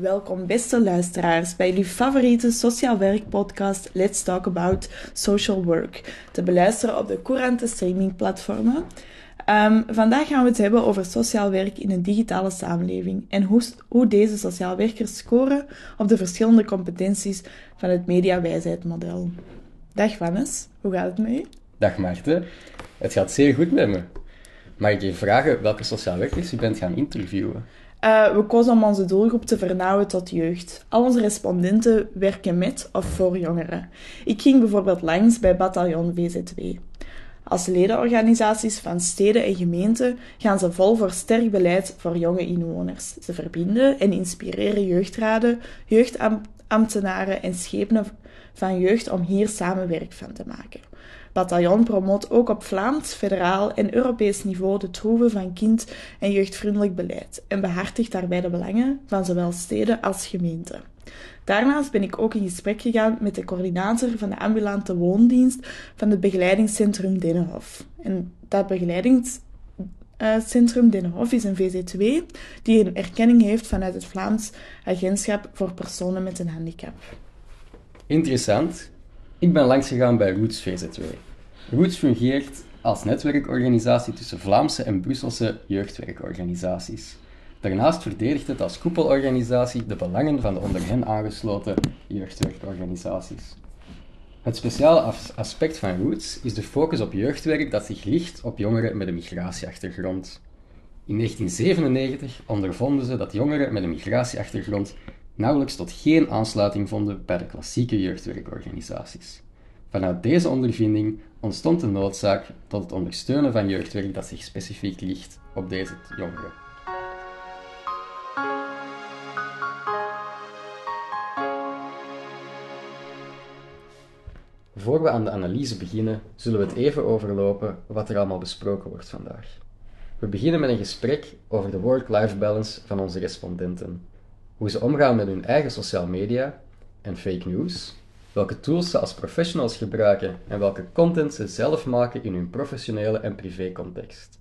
Welkom beste luisteraars bij jullie favoriete sociaal werk podcast Let's Talk About Social Work, te beluisteren op de courante streamingplatformen. Um, vandaag gaan we het hebben over sociaal werk in een digitale samenleving en hoe, hoe deze sociaal werkers scoren op de verschillende competenties van het mediawijsheidmodel. Dag Vannes, hoe gaat het met je? Dag Maarten, het gaat zeer goed met me. Mag ik je vragen welke sociaal werkers je bent gaan interviewen? Uh, we kozen om onze doelgroep te vernauwen tot jeugd. Al onze respondenten werken met of voor jongeren. Ik ging bijvoorbeeld langs bij Bataljon VZW. Als ledenorganisaties van steden en gemeenten gaan ze vol voor sterk beleid voor jonge inwoners. Ze verbinden en inspireren jeugdraden, jeugdambtenaren en schepenen van jeugd om hier samenwerk van te maken. Bataljon promoot ook op Vlaams, federaal en Europees niveau de troeven van kind- en jeugdvriendelijk beleid en behartigt daarbij de belangen van zowel steden als gemeenten. Daarnaast ben ik ook in gesprek gegaan met de coördinator van de ambulante woondienst van het begeleidingscentrum Dennenhof. En dat begeleidingscentrum Dennenhof is een VZ2 die een erkenning heeft vanuit het Vlaams Agentschap voor Personen met een Handicap. Interessant. Ik ben langs gegaan bij Roots VZ2. Roots fungeert als netwerkorganisatie tussen Vlaamse en Brusselse jeugdwerkorganisaties. Daarnaast verdedigt het als koepelorganisatie de belangen van de onder hen aangesloten jeugdwerkorganisaties. Het speciale aspect van Roots is de focus op jeugdwerk dat zich richt op jongeren met een migratieachtergrond. In 1997 ondervonden ze dat jongeren met een migratieachtergrond nauwelijks tot geen aansluiting vonden bij de klassieke jeugdwerkorganisaties. Vanuit deze ondervinding ontstond de noodzaak tot het ondersteunen van jeugdwerk dat zich specifiek richt op deze jongeren. Voor we aan de analyse beginnen, zullen we het even overlopen wat er allemaal besproken wordt vandaag. We beginnen met een gesprek over de work-life balance van onze respondenten. Hoe ze omgaan met hun eigen sociale media en fake news, welke tools ze als professionals gebruiken en welke content ze zelf maken in hun professionele en privé-context.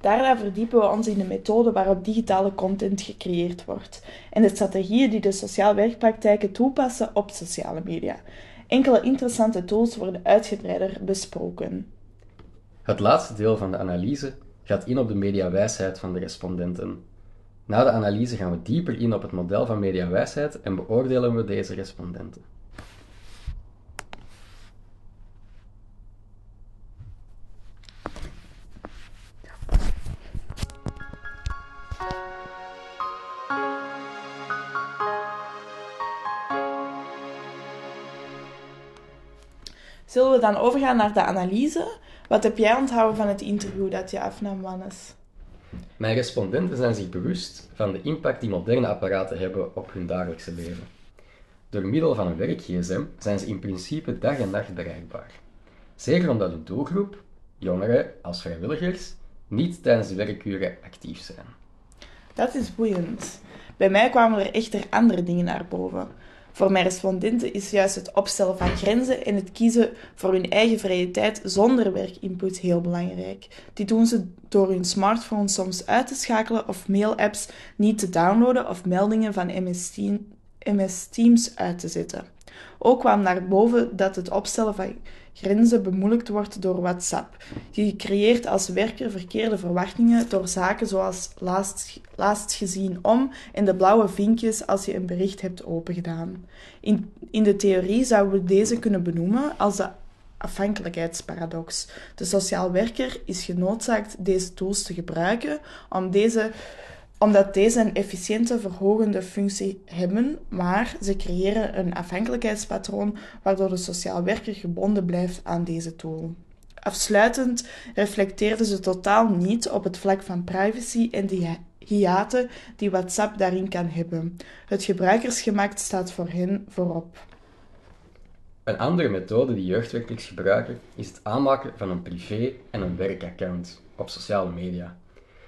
Daarna verdiepen we ons in de methode waarop digitale content gecreëerd wordt en de strategieën die de sociaal werkpraktijken toepassen op sociale media. Enkele interessante tools worden uitgebreider besproken. Het laatste deel van de analyse gaat in op de mediawijsheid van de respondenten. Na de analyse gaan we dieper in op het model van mediawijsheid en beoordelen we deze respondenten. Dan overgaan naar de analyse? Wat heb jij onthouden van het interview dat je afnam, Wannes? Mijn respondenten zijn zich bewust van de impact die moderne apparaten hebben op hun dagelijkse leven. Door middel van een werk-gsm zijn ze in principe dag en nacht bereikbaar. Zeker omdat hun doelgroep, jongeren als vrijwilligers, niet tijdens de werkuren actief zijn. Dat is boeiend. Bij mij kwamen er echter andere dingen naar boven. Voor mijn respondenten is juist het opstellen van grenzen en het kiezen voor hun eigen vrije tijd zonder werkinput heel belangrijk. Dit doen ze door hun smartphone soms uit te schakelen of mailapps niet te downloaden of meldingen van MS Teams uit te zetten. Ook kwam naar boven dat het opstellen van grenzen bemoeilijkt wordt door WhatsApp. Je creëert als werker verkeerde verwachtingen door zaken zoals laatst, gezien om en de blauwe vinkjes als je een bericht hebt opengedaan. In, in de theorie zouden we deze kunnen benoemen als de afhankelijkheidsparadox. De sociaal werker is genoodzaakt deze tools te gebruiken om deze omdat deze een efficiënte verhogende functie hebben, maar ze creëren een afhankelijkheidspatroon waardoor de sociaal werker gebonden blijft aan deze tool. Afsluitend reflecteerden ze totaal niet op het vlak van privacy en de hiaten die WhatsApp daarin kan hebben. Het gebruikersgemak staat voor hen voorop. Een andere methode die jeugdwerkers gebruiken is het aanmaken van een privé- en een werkaccount op sociale media.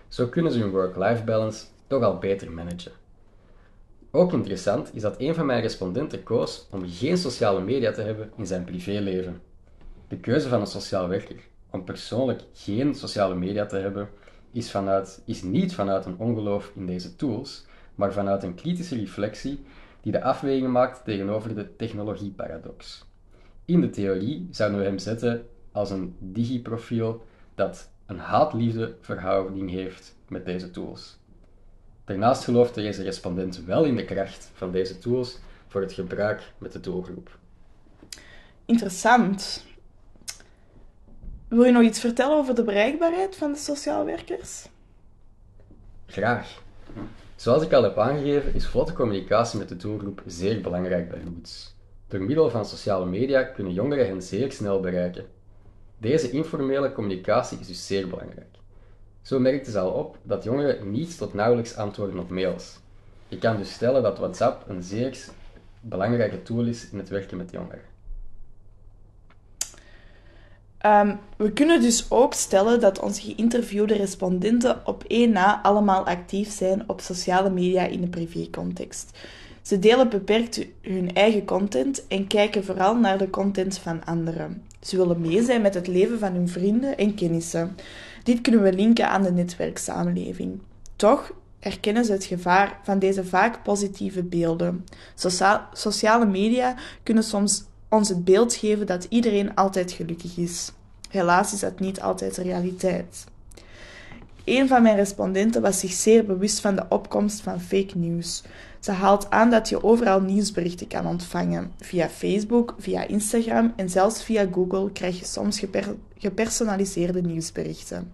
Zo kunnen ze hun work-life balance toch al beter managen. Ook interessant is dat een van mijn respondenten koos om geen sociale media te hebben in zijn privéleven. De keuze van een sociaal werker om persoonlijk geen sociale media te hebben is, vanuit, is niet vanuit een ongeloof in deze tools, maar vanuit een kritische reflectie die de afweging maakt tegenover de technologieparadox. In de theorie zouden we hem zetten als een digiprofiel dat een haat-liefde verhouding heeft met deze tools. Daarnaast gelooft deze respondent wel in de kracht van deze tools voor het gebruik met de doelgroep. Interessant. Wil je nog iets vertellen over de bereikbaarheid van de sociaal werkers? Graag. Zoals ik al heb aangegeven, is vlotte communicatie met de doelgroep zeer belangrijk bij Roots. Door middel van sociale media kunnen jongeren hen zeer snel bereiken. Deze informele communicatie is dus zeer belangrijk. Zo merkte ze al op dat jongeren niets tot nauwelijks antwoorden op mails. Je kan dus stellen dat WhatsApp een zeer belangrijke tool is in het werken met jongeren. Um, we kunnen dus ook stellen dat onze geïnterviewde respondenten op één na allemaal actief zijn op sociale media in de privécontext. Ze delen beperkt hun eigen content en kijken vooral naar de content van anderen. Ze willen mee zijn met het leven van hun vrienden en kennissen. Dit kunnen we linken aan de netwerksamenleving. Toch erkennen ze het gevaar van deze vaak positieve beelden. sociale media kunnen soms ons het beeld geven dat iedereen altijd gelukkig is. Helaas is dat niet altijd de realiteit. Een van mijn respondenten was zich zeer bewust van de opkomst van fake news. Ze haalt aan dat je overal nieuwsberichten kan ontvangen. Via Facebook, via Instagram en zelfs via Google krijg je soms gepersonaliseerde nieuwsberichten.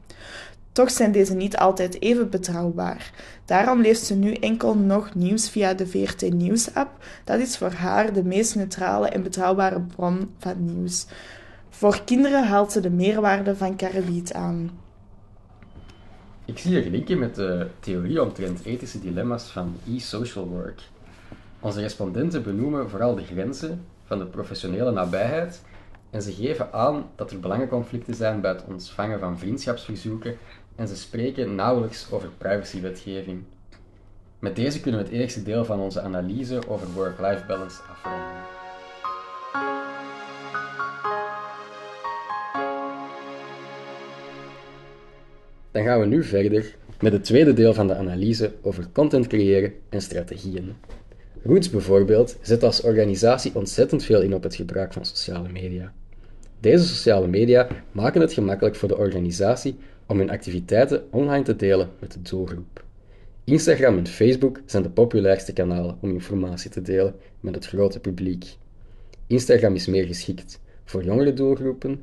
Toch zijn deze niet altijd even betrouwbaar. Daarom leest ze nu enkel nog nieuws via de VRT Nieuws-app. Dat is voor haar de meest neutrale en betrouwbare bron van nieuws. Voor kinderen haalt ze de meerwaarde van Kareliet aan. Ik zie hier linken met de theorie omtrent ethische dilemma's van e-social work. Onze respondenten benoemen vooral de grenzen van de professionele nabijheid en ze geven aan dat er belangenconflicten zijn bij het ontvangen van vriendschapsverzoeken en ze spreken nauwelijks over privacywetgeving. Met deze kunnen we het eerste deel van onze analyse over work-life balance afronden. Dan gaan we nu verder met het tweede deel van de analyse over content creëren en strategieën. Roots bijvoorbeeld zet als organisatie ontzettend veel in op het gebruik van sociale media. Deze sociale media maken het gemakkelijk voor de organisatie om hun activiteiten online te delen met de doelgroep. Instagram en Facebook zijn de populairste kanalen om informatie te delen met het grote publiek. Instagram is meer geschikt voor jongere doelgroepen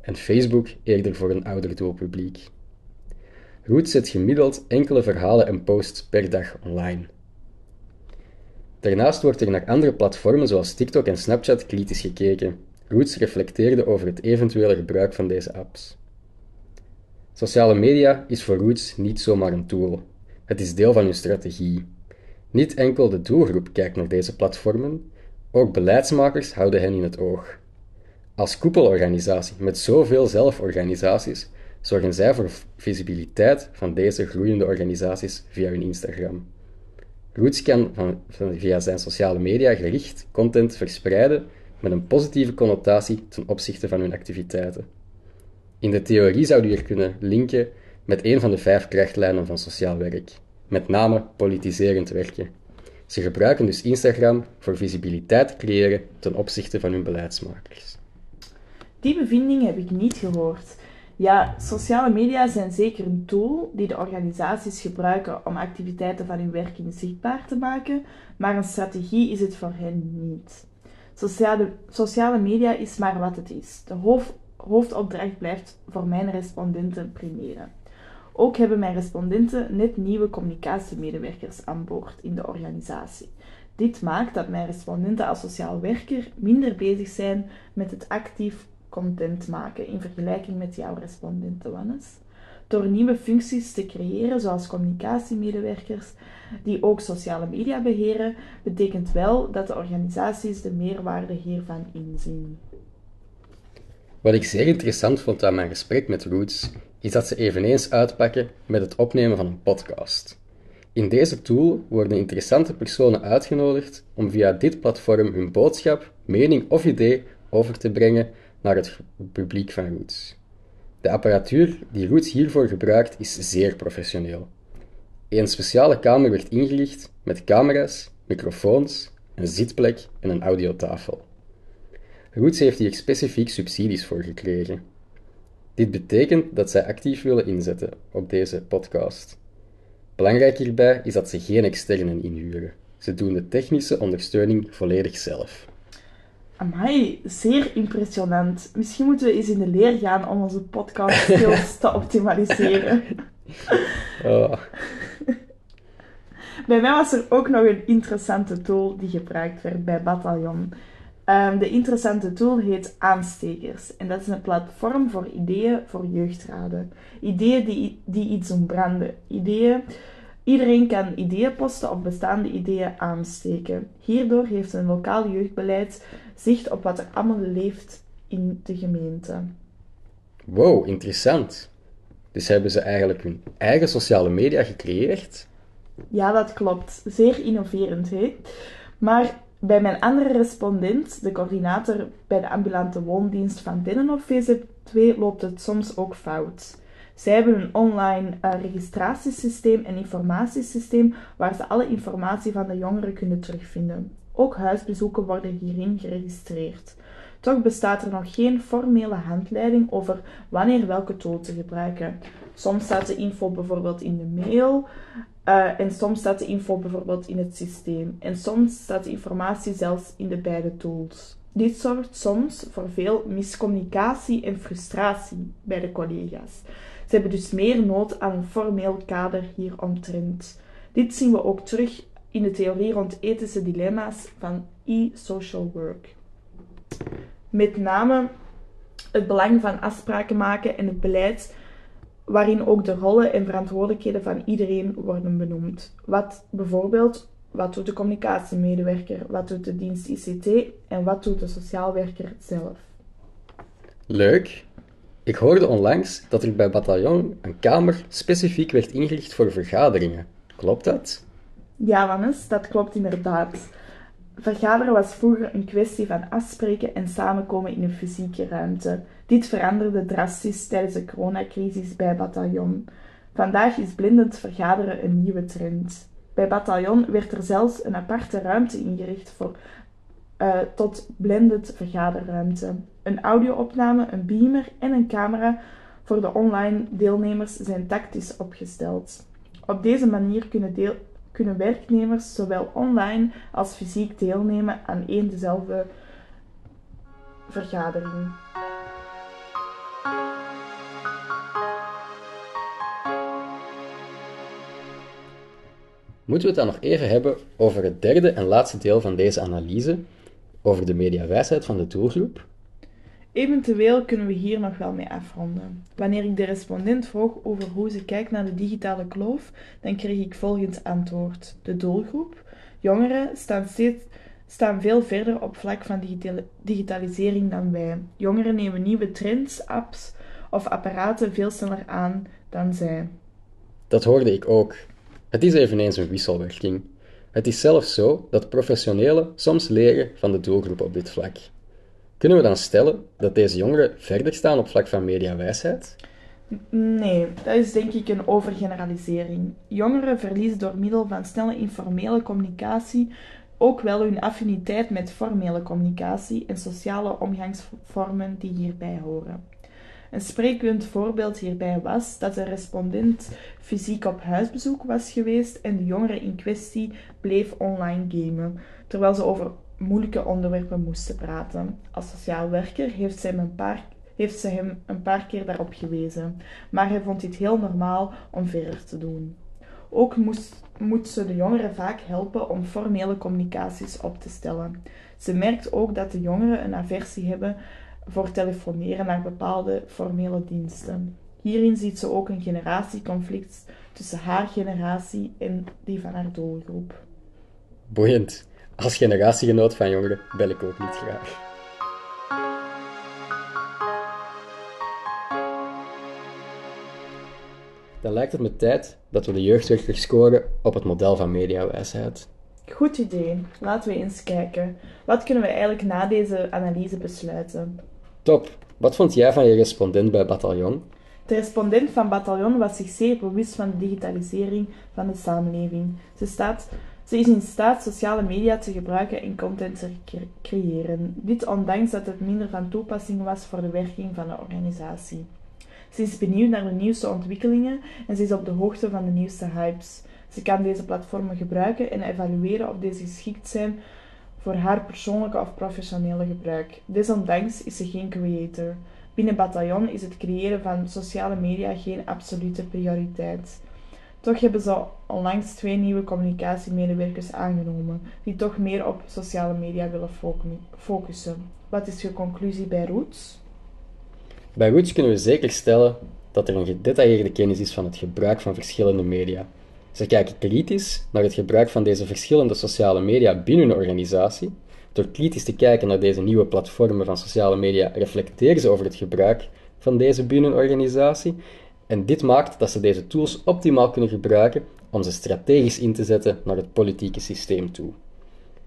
en Facebook eerder voor een ouder doelpubliek. Roots zet gemiddeld enkele verhalen en posts per dag online. Daarnaast wordt er naar andere platformen zoals TikTok en Snapchat kritisch gekeken. Roots reflecteerde over het eventuele gebruik van deze apps. Sociale media is voor Roots niet zomaar een tool. Het is deel van hun strategie. Niet enkel de doelgroep kijkt naar deze platformen, ook beleidsmakers houden hen in het oog. Als koepelorganisatie met zoveel zelforganisaties zorgen zij voor visibiliteit van deze groeiende organisaties via hun Instagram. Roots kan van, via zijn sociale media gericht content verspreiden met een positieve connotatie ten opzichte van hun activiteiten. In de theorie zou je hier kunnen linken met een van de vijf krachtlijnen van sociaal werk, met name politiserend werken. Ze gebruiken dus Instagram voor visibiliteit te creëren ten opzichte van hun beleidsmakers. Die bevinding heb ik niet gehoord. Ja, sociale media zijn zeker een tool die de organisaties gebruiken om activiteiten van hun werking zichtbaar te maken, maar een strategie is het voor hen niet. Sociale, sociale media is maar wat het is. De hoofd, hoofdopdracht blijft voor mijn respondenten primeren. Ook hebben mijn respondenten net nieuwe communicatiemedewerkers aan boord in de organisatie. Dit maakt dat mijn respondenten als sociaal werker minder bezig zijn met het actief content maken in vergelijking met jouw respondenten, Wannes. Door nieuwe functies te creëren, zoals communicatiemedewerkers, die ook sociale media beheren, betekent wel dat de organisaties de meerwaarde hiervan inzien. Wat ik zeer interessant vond aan mijn gesprek met Roots, is dat ze eveneens uitpakken met het opnemen van een podcast. In deze tool worden interessante personen uitgenodigd om via dit platform hun boodschap, mening of idee over te brengen naar het publiek van Roots. De apparatuur die Roots hiervoor gebruikt is zeer professioneel. Een speciale kamer werd ingericht met camera's, microfoons, een zitplek en een audiotafel. Roots heeft hier specifiek subsidies voor gekregen. Dit betekent dat zij actief willen inzetten op deze podcast. Belangrijk hierbij is dat ze geen externen inhuren. Ze doen de technische ondersteuning volledig zelf. Amai, zeer impressionant. Misschien moeten we eens in de leer gaan om onze podcast skills te optimaliseren. Oh, Bij mij was er ook nog een interessante tool die gebruikt werd bij Bataljon. Ehm, de interessante tool heet Aanstekers. En dat is een platform voor ideeën voor jeugdraden. Ideeën die, die iets doen branden. Ideeën, iedereen kan ideeën posten of bestaande ideeën aansteken. Hierdoor heeft een lokaal jeugdbeleid zicht op wat er allemaal leeft in de gemeente. wow, interessant. Dus hebben ze eigenlijk hun eigen sociale media gecreëerd? Ja, dat klopt. Zeer innoverend, hè? Maar bij mijn andere respondent, de coördinator bij de ambulante woondienst van Dennenhof VZ2, loopt het soms ook fout. Zij hebben een online eh, registratiesysteem en informatiesysteem waar ze alle informatie van de jongeren kunnen terugvinden. Ook huisbezoeken worden hierin geregistreerd. Toch bestaat er nog geen formele handleiding over wanneer welke tool te gebruiken. Soms staat de info bijvoorbeeld in de mail, uh, en soms staat de info bijvoorbeeld in het systeem. En soms staat de informatie zelfs in de beide tools. Dit zorgt soms voor veel miscommunicatie en frustratie bij de collega's. Ze hebben dus meer nood aan een formeel kader hieromtrent. Dit zien we ook terug in de theorie rond ethische dilemma's van e-social work. Met name het belang van afspraken maken en het beleid waarin ook de rollen en verantwoordelijkheden van iedereen worden benoemd. Wat bijvoorbeeld, wat doet de communicatiemedewerker, wat doet de dienst ICT en wat doet de sociaal werker zelf. Leuk. Ik hoorde onlangs dat er bij Bataljon een kamer specifiek werd ingericht voor vergaderingen. Klopt dat? Ja, Wannes, dat klopt inderdaad. Vergaderen was vroeger een kwestie van afspreken en samenkomen in een fysieke ruimte. Dit veranderde drastisch tijdens de coronacrisis bij Bataljon. Vandaag is blindend vergaderen een nieuwe trend. Bij Bataljon werd er zelfs een aparte ruimte ingericht voor, uh, tot blended vergaderruimte. Een audioopname, een beamer en een camera voor de online deelnemers zijn tactisch opgesteld. Op deze manier kunnen, deel, kunnen werknemers zowel online als fysiek deelnemen aan één dezelfde vergadering. Moeten we het dan nog even hebben over het derde en laatste deel van deze analyse, over de mediawijsheid van de doelgroep? Eventueel kunnen we hier nog wel mee afronden. Wanneer ik de respondent vroeg over hoe ze kijkt naar de digitale kloof, dan kreeg ik volgend antwoord. De doelgroep, jongeren, staan, staan veel verder op vlak van digitalisering dan wij. Jongeren nemen nieuwe trends, apps of apparaten veel sneller aan dan zij. Dat hoorde ik ook. Het is eveneens een wisselwerking. Het is zelfs zo dat professionelen soms leren van de doelgroep op dit vlak. Kunnen we dan stellen dat deze jongeren verder staan op vlak van mediawijsheid? Nee, dat is denk ik een overgeneralisering. Jongeren verliezen door middel van snelle informele communicatie ook wel hun affiniteit met formele communicatie en sociale omgangsvormen die hierbij horen. Een sprekend voorbeeld hierbij was dat de respondent fysiek op huisbezoek was geweest en de jongere in kwestie bleef online gamen, terwijl ze over moeilijke onderwerpen moesten praten. Als sociaal werker heeft ze hem een paar, heeft ze hem een paar keer daarop gewezen, maar hij vond dit heel normaal om verder te doen. Ook moest, moet ze de jongeren vaak helpen om formele communicaties op te stellen. Ze merkt ook dat de jongeren een aversie hebben voor telefoneren naar bepaalde formele diensten. Hierin ziet ze ook een generatieconflict tussen haar generatie en die van haar doelgroep. Boeiend. Als generatiegenoot van jongeren bel ik ook niet graag. Dan lijkt het me tijd dat we de jeugdwerker scoren op het model van mediawijsheid. Goed idee. Laten we eens kijken. Wat kunnen we eigenlijk na deze analyse besluiten? Top. Wat vond jij van je respondent bij Bataljon? De respondent van Bataljon was zich zeer bewust van de digitalisering van de samenleving. Ze, staat, ze is in staat sociale media te gebruiken en content te creëren. Dit ondanks dat het minder van toepassing was voor de werking van de organisatie. Ze is benieuwd naar de nieuwste ontwikkelingen en ze is op de hoogte van de nieuwste hypes. Ze kan deze platformen gebruiken en evalueren of deze geschikt zijn voor haar persoonlijke of professionele gebruik. Desondanks is ze geen creator. Binnen Bataljon is het creëren van sociale media geen absolute prioriteit. Toch hebben ze onlangs twee nieuwe communicatiemedewerkers aangenomen, die toch meer op sociale media willen focussen. Wat is je conclusie bij Roots? Bij Roots kunnen we zeker stellen dat er een gedetailleerde kennis is van het gebruik van verschillende media. Ze kijken kritisch naar het gebruik van deze verschillende sociale media binnen een organisatie. Door kritisch te kijken naar deze nieuwe platformen van sociale media reflecteren ze over het gebruik van deze binnen een organisatie. En dit maakt dat ze deze tools optimaal kunnen gebruiken om ze strategisch in te zetten naar het politieke systeem toe.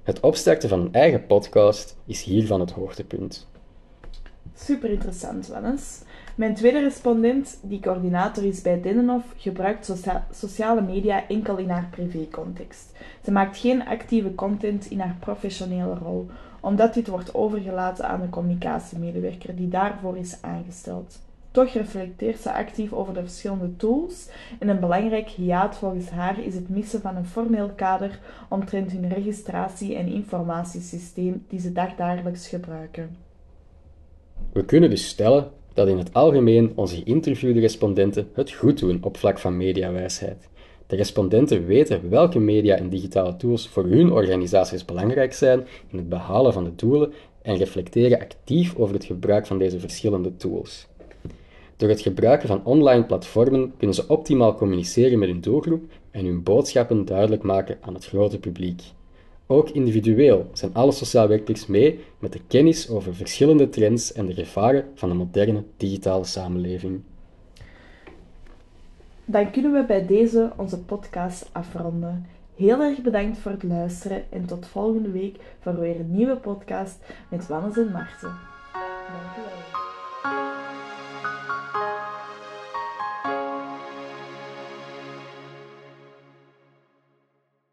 Het opstarten van een eigen podcast is hiervan het hoogtepunt. Super interessant, Wannes. Mijn tweede respondent, die coördinator is bij Dennenhof, gebruikt sociale media enkel in haar privécontext. Ze maakt geen actieve content in haar professionele rol, omdat dit wordt overgelaten aan de communicatiemedewerker die daarvoor is aangesteld. Toch reflecteert ze actief over de verschillende tools en een belangrijk hiaat volgens haar is het missen van een formeel kader omtrent hun registratie- en informatiesysteem die ze dagdagelijks gebruiken. We kunnen dus stellen dat in het algemeen onze geïnterviewde respondenten het goed doen op vlak van mediawijsheid. De respondenten weten welke media en digitale tools voor hun organisaties belangrijk zijn in het behalen van de doelen en reflecteren actief over het gebruik van deze verschillende tools. Door het gebruiken van online platformen kunnen ze optimaal communiceren met hun doelgroep en hun boodschappen duidelijk maken aan het grote publiek. Ook individueel zijn alle sociaal werkers mee met de kennis over verschillende trends en de gevaren van de moderne digitale samenleving. Dan kunnen we bij deze onze podcast afronden. Heel erg bedankt voor het luisteren en tot volgende week voor weer een nieuwe podcast met Wannes en Marten. Dankjewel.